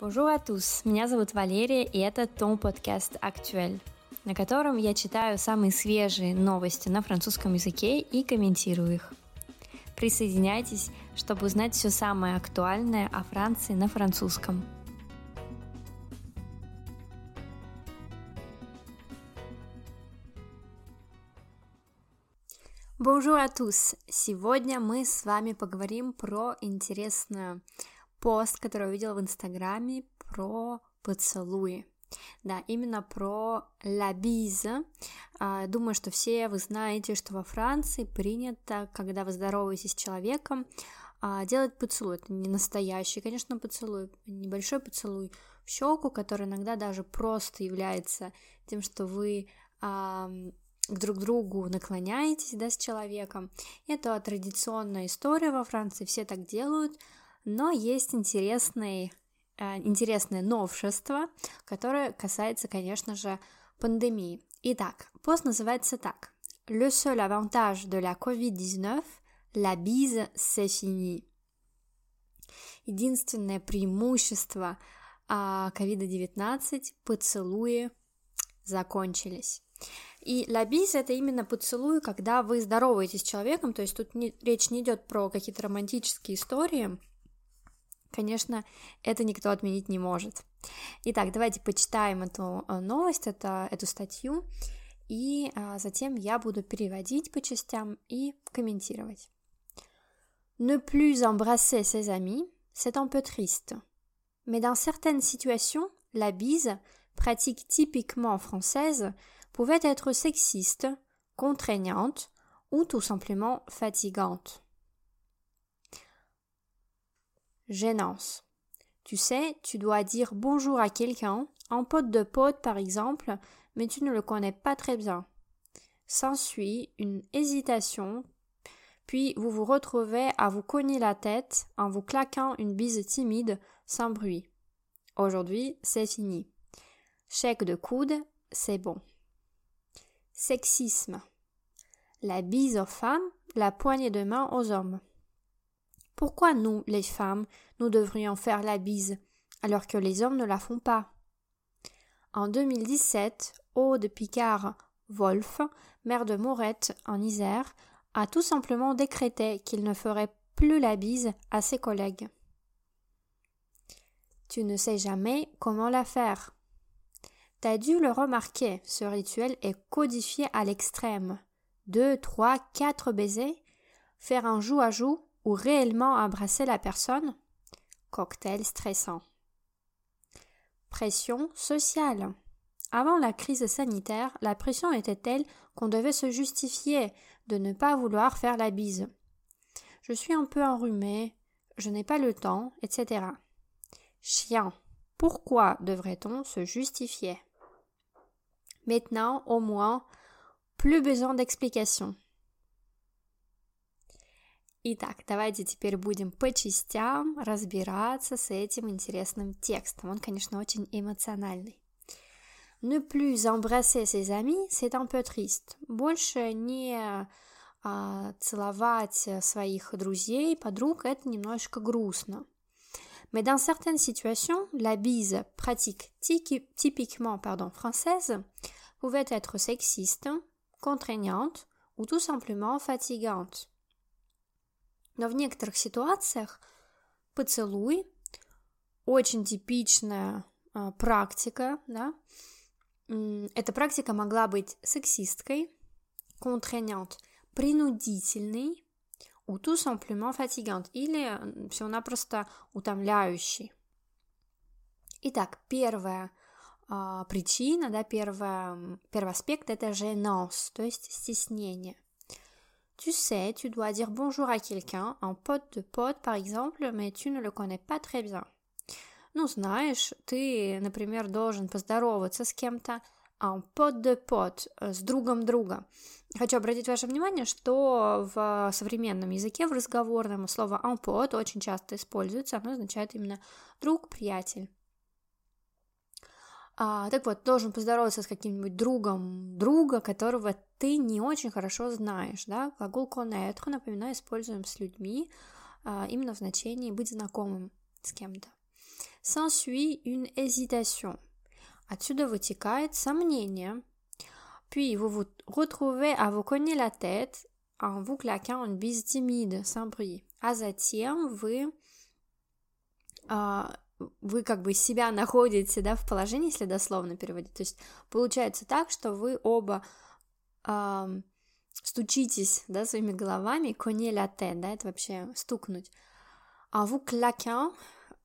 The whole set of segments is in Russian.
Bonjour à tous, меня зовут Валерия, и это Том подкаст «Актуэль», на котором я читаю самые свежие новости на французском языке и комментирую их. Присоединяйтесь, чтобы узнать все самое актуальное о Франции на французском. Bonjour à tous! Сегодня мы с вами поговорим про интересную пост, который увидела в Инстаграме про поцелуи. Да, именно про la bise. А, думаю, что все вы знаете, что во Франции принято, когда вы здороваетесь с человеком, а, делать поцелуй. Это не настоящий, конечно, поцелуй, небольшой поцелуй в щеку, который иногда даже просто является тем, что вы к друг другу наклоняетесь, да, с человеком. Это традиционная история во Франции, все так делают, но есть интересный, э, интересное новшество, которое касается, конечно же, пандемии. Итак, пост называется так. Le seul avantage de la COVID-19, la bise, c'est fini. Единственное преимущество COVID-19 – поцелуи закончились. И лабис это именно поцелуй, когда вы здороваетесь с человеком, то есть тут не, речь не идет про какие-то романтические истории, конечно, это никто отменить не может. Итак, давайте почитаем эту э, новость, это, эту статью, и а, затем я буду переводить по частям и комментировать. Ne plus embrasser ses amis, c'est un peu triste. Mais dans certaines situations, la bise, pratique typiquement française, pouvait être sexiste, contraignante ou tout simplement fatigante. Gênance. Tu sais, tu dois dire bonjour à quelqu'un, en pote de pote par exemple, mais tu ne le connais pas très bien. S'ensuit une hésitation, puis vous vous retrouvez à vous cogner la tête en vous claquant une bise timide sans bruit. Aujourd'hui, c'est fini. Chèque de coude, c'est bon. Sexisme. La bise aux femmes, la poignée de main aux hommes. Pourquoi nous, les femmes, nous devrions faire la bise alors que les hommes ne la font pas? En 2017, Aude Picard Wolf, maire de Morette en Isère, a tout simplement décrété qu'il ne ferait plus la bise à ses collègues. Tu ne sais jamais comment la faire. T'as dû le remarquer, ce rituel est codifié à l'extrême. Deux, trois, quatre baisers, faire un joue à joue ou réellement embrasser la personne? Cocktail stressant. Pression sociale. Avant la crise sanitaire, la pression était telle qu'on devait se justifier de ne pas vouloir faire la bise. Je suis un peu enrhumé, je n'ai pas le temps, etc. Chien. Pourquoi devrait-on se justifier? Maintenant, au moins, plus besoin d'explications. Итак, давайте теперь будем по частям разбираться с этим интересным текстом. Он, конечно, очень эмоциональный. Ne plus embrasser ses amis, c'est un peu triste. Больше не а, целовать своих друзей, подруг, это немножко грустно. Mais dans certaines situations, la bise pratique typiquement pardon, française pouvait être sexiste, contraignante ou tout simplement fatigante. Но в некоторых ситуациях поцелуй очень типичная э, практика, да. Эта практика могла быть сексисткой, contraignante, принудительной, ou tout simplement fatigante, или всего-напросто утомляющий. Итак, первая а, причина, да, первая, первый аспект это gênance, то есть стеснение. Tu sais, tu dois dire bonjour à quelqu'un, un pote de pote par exemple, mais tu ne le connais pas très bien. Ну, знаешь, ты, например, должен поздороваться с кем-то, un pote de pote, с другом друга. Хочу обратить ваше внимание, что в современном языке, в разговорном, слово un pote очень часто используется, оно означает именно друг, приятель. А, так вот, должен поздороваться с каким-нибудь другом друга, которого ты не очень хорошо знаешь, да, глагол connaître, напоминаю, используем с людьми а, именно в значении быть знакомым с кем-то. S'ensuit une hésitation. Отсюда вытекает сомнение. Puis vous vous retrouvez à vous cogner la tête en vous claquant une bise timide, sans bruit. А затем вы, а, вы как бы себя находите, да, в положении, если дословно переводить. То есть получается так, что вы оба а, стучитесь, да, своими головами, коне ля тет, да, это вообще стукнуть. А vous claquant,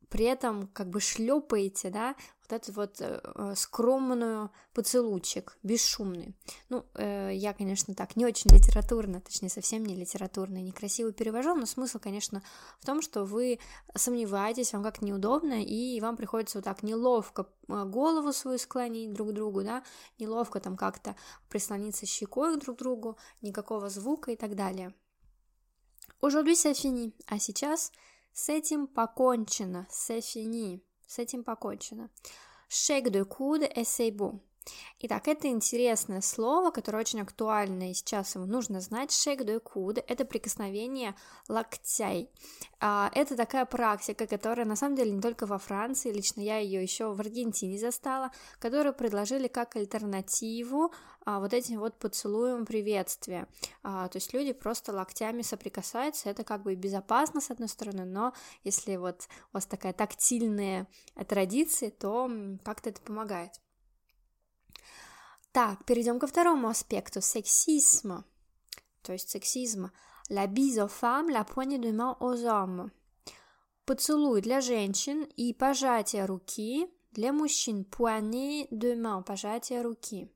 при этом как бы шлепаете, да, вот этот вот э, э, скромную поцелуйчик, бесшумный. Ну, э, я, конечно, так не очень литературно, точнее, совсем не литературно и некрасиво перевожу, но смысл, конечно, в том, что вы сомневаетесь, вам как неудобно, и вам приходится вот так неловко э, голову свою склонить друг к другу, да, неловко там как-то прислониться щекой друг к другу, никакого звука и так далее. Aujourd'hui, c'est а сейчас с этим покончено, c'est с этим покончено. Coude et c'est bon. Итак, это интересное слово, которое очень актуально, и сейчас его нужно знать. Шек де куд – это прикосновение локтей. А, это такая практика, которая на самом деле не только во Франции, лично я ее еще в Аргентине застала, которую предложили как альтернативу вот этим вот поцелуем приветствия. А, то есть люди просто локтями соприкасаются, это как бы безопасно с одной стороны, но если вот у вас такая тактильная традиция, то как-то это помогает. Так, перейдем ко второму аспекту сексизма. То есть сексизма. La bise aux femmes, la poignée de main aux hommes. Поцелуй для женщин и пожатие руки для мужчин. Poignée de main, пожатие руки.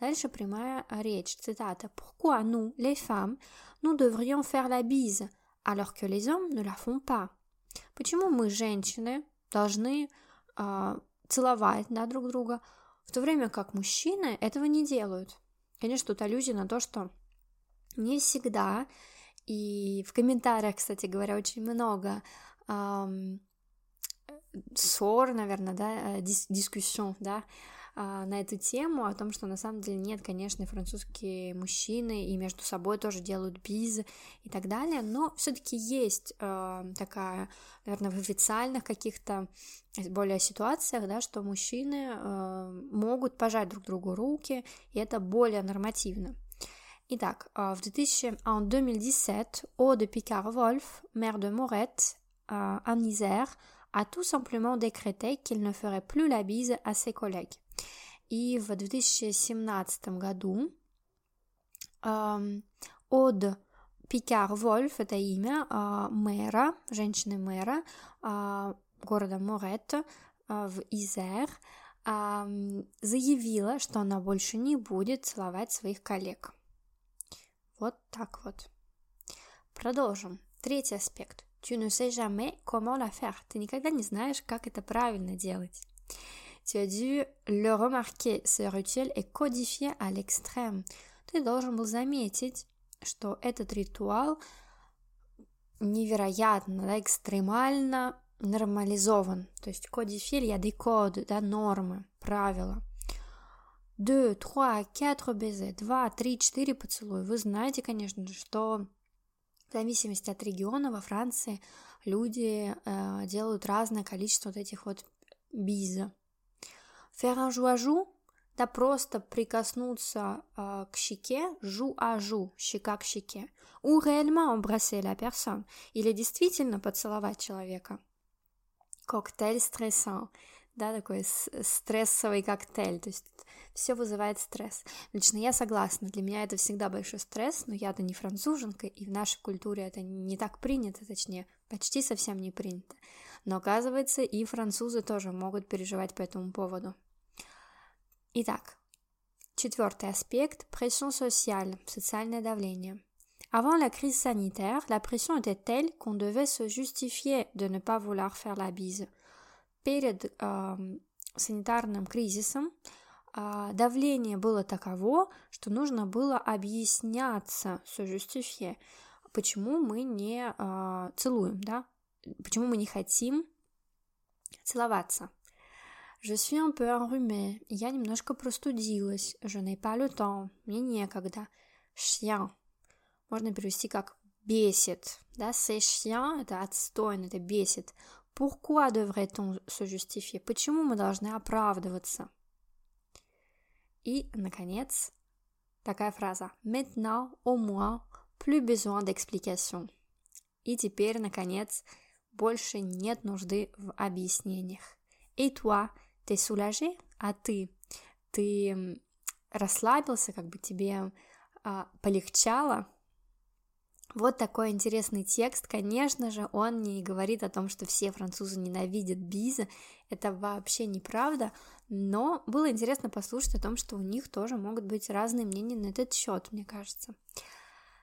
Дальше прямая речь, цитата. Pourquoi nous, les femmes, nous devrions faire la bise, alors que les hommes ne la font pas? Почему мы, женщины, должны э, целовать да, друг друга, в то время как мужчины этого не делают. Конечно, тут аллюзия на то, что не всегда, и в комментариях, кстати говоря, очень много эм, ссор, наверное, да, дис дискуссион, да, а, на эту тему, о том, что на самом деле нет, конечно, французские мужчины и между собой тоже делают биз и так далее, но все-таки есть э, такая, наверное, в официальных каких-то более ситуациях, да, что мужчины э, могут пожать друг другу руки, и это более нормативно. Итак, в 2000, en 2017, Aude Picard-Wolf, maire de Morette, en Isère, a tout simplement décrété qu'il ne ferait plus la bise à ses collègues. И в 2017 году от Пикар Вольф, это имя э, мэра, женщины-мэра э, города Морет э, в Изер, заявила, что она больше не будет целовать своих коллег. Вот так вот. Продолжим. Третий аспект. Tu ne sais jamais comment la faire. Ты никогда не знаешь, как это правильно делать. Tu as dû le remarquer, ce rituel est codifié à l'extrême. Ты должен был заметить, что этот ритуал невероятно, да, экстремально нормализован. То есть кодифиль, я des да, нормы, правила. Deux, trois, quatre baisers, два, три, четыре поцелуя. Вы знаете, конечно же, что в зависимости от региона во Франции люди э, делают разное количество вот этих вот биза. Faire un joue, да просто прикоснуться э, к щеке, жу а жу, щека к щеке. Ou réellement embrasser la personne, или действительно поцеловать человека. Коктейль стрессant, да, такой стрессовый коктейль, то есть все вызывает стресс. Лично я согласна, для меня это всегда большой стресс, но я-то не француженка, и в нашей культуре это не так принято, точнее, почти совсем не принято. Но оказывается, и французы тоже могут переживать по этому поводу. Итак, четвертый аспект – pression sociale, социальное давление. Avant la crise sanitaire, la pression était telle qu'on devait se justifier de ne pas vouloir faire la bise. Перед э, санитарным кризисом э, давление было таково, что нужно было объясняться, se justifier, почему мы не э, целуем, да, почему мы не хотим целоваться. Je suis un peu enrhumée. Я немножко простудилась. Je n'ai pas le temps. Мне некогда. Chien. Можно перевести как бесит. Да, c'est chien – это отстойно, это бесит. Pourquoi devrait-on se justifier? Почему мы должны оправдываться? И, наконец, такая фраза. Maintenant, au moins, plus besoin d'explication. И теперь, наконец, больше нет нужды в объяснениях. Et toi, t'es soulagé? А ты? Ты расслабился, как бы тебе а, полегчало? Вот такой интересный текст. Конечно же, он не говорит о том, что все французы ненавидят Биза. Это вообще неправда. Но было интересно послушать о том, что у них тоже могут быть разные мнения на этот счет, мне кажется.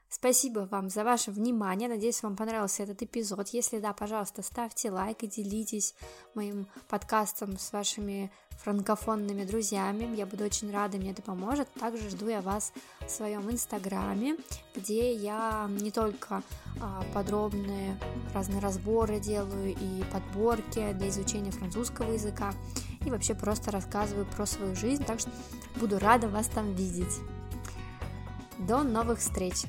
Спасибо вам за ваше внимание. Надеюсь, вам понравился этот эпизод. Если да, пожалуйста, ставьте лайк и делитесь моим подкастом с вашими франкофонными друзьями. Я буду очень рада, мне это поможет. Также жду я вас в своем инстаграме, где я не только а, подробные разные разборы делаю и подборки для изучения французского языка, и вообще просто рассказываю про свою жизнь, так что буду рада вас там видеть. До новых встреч!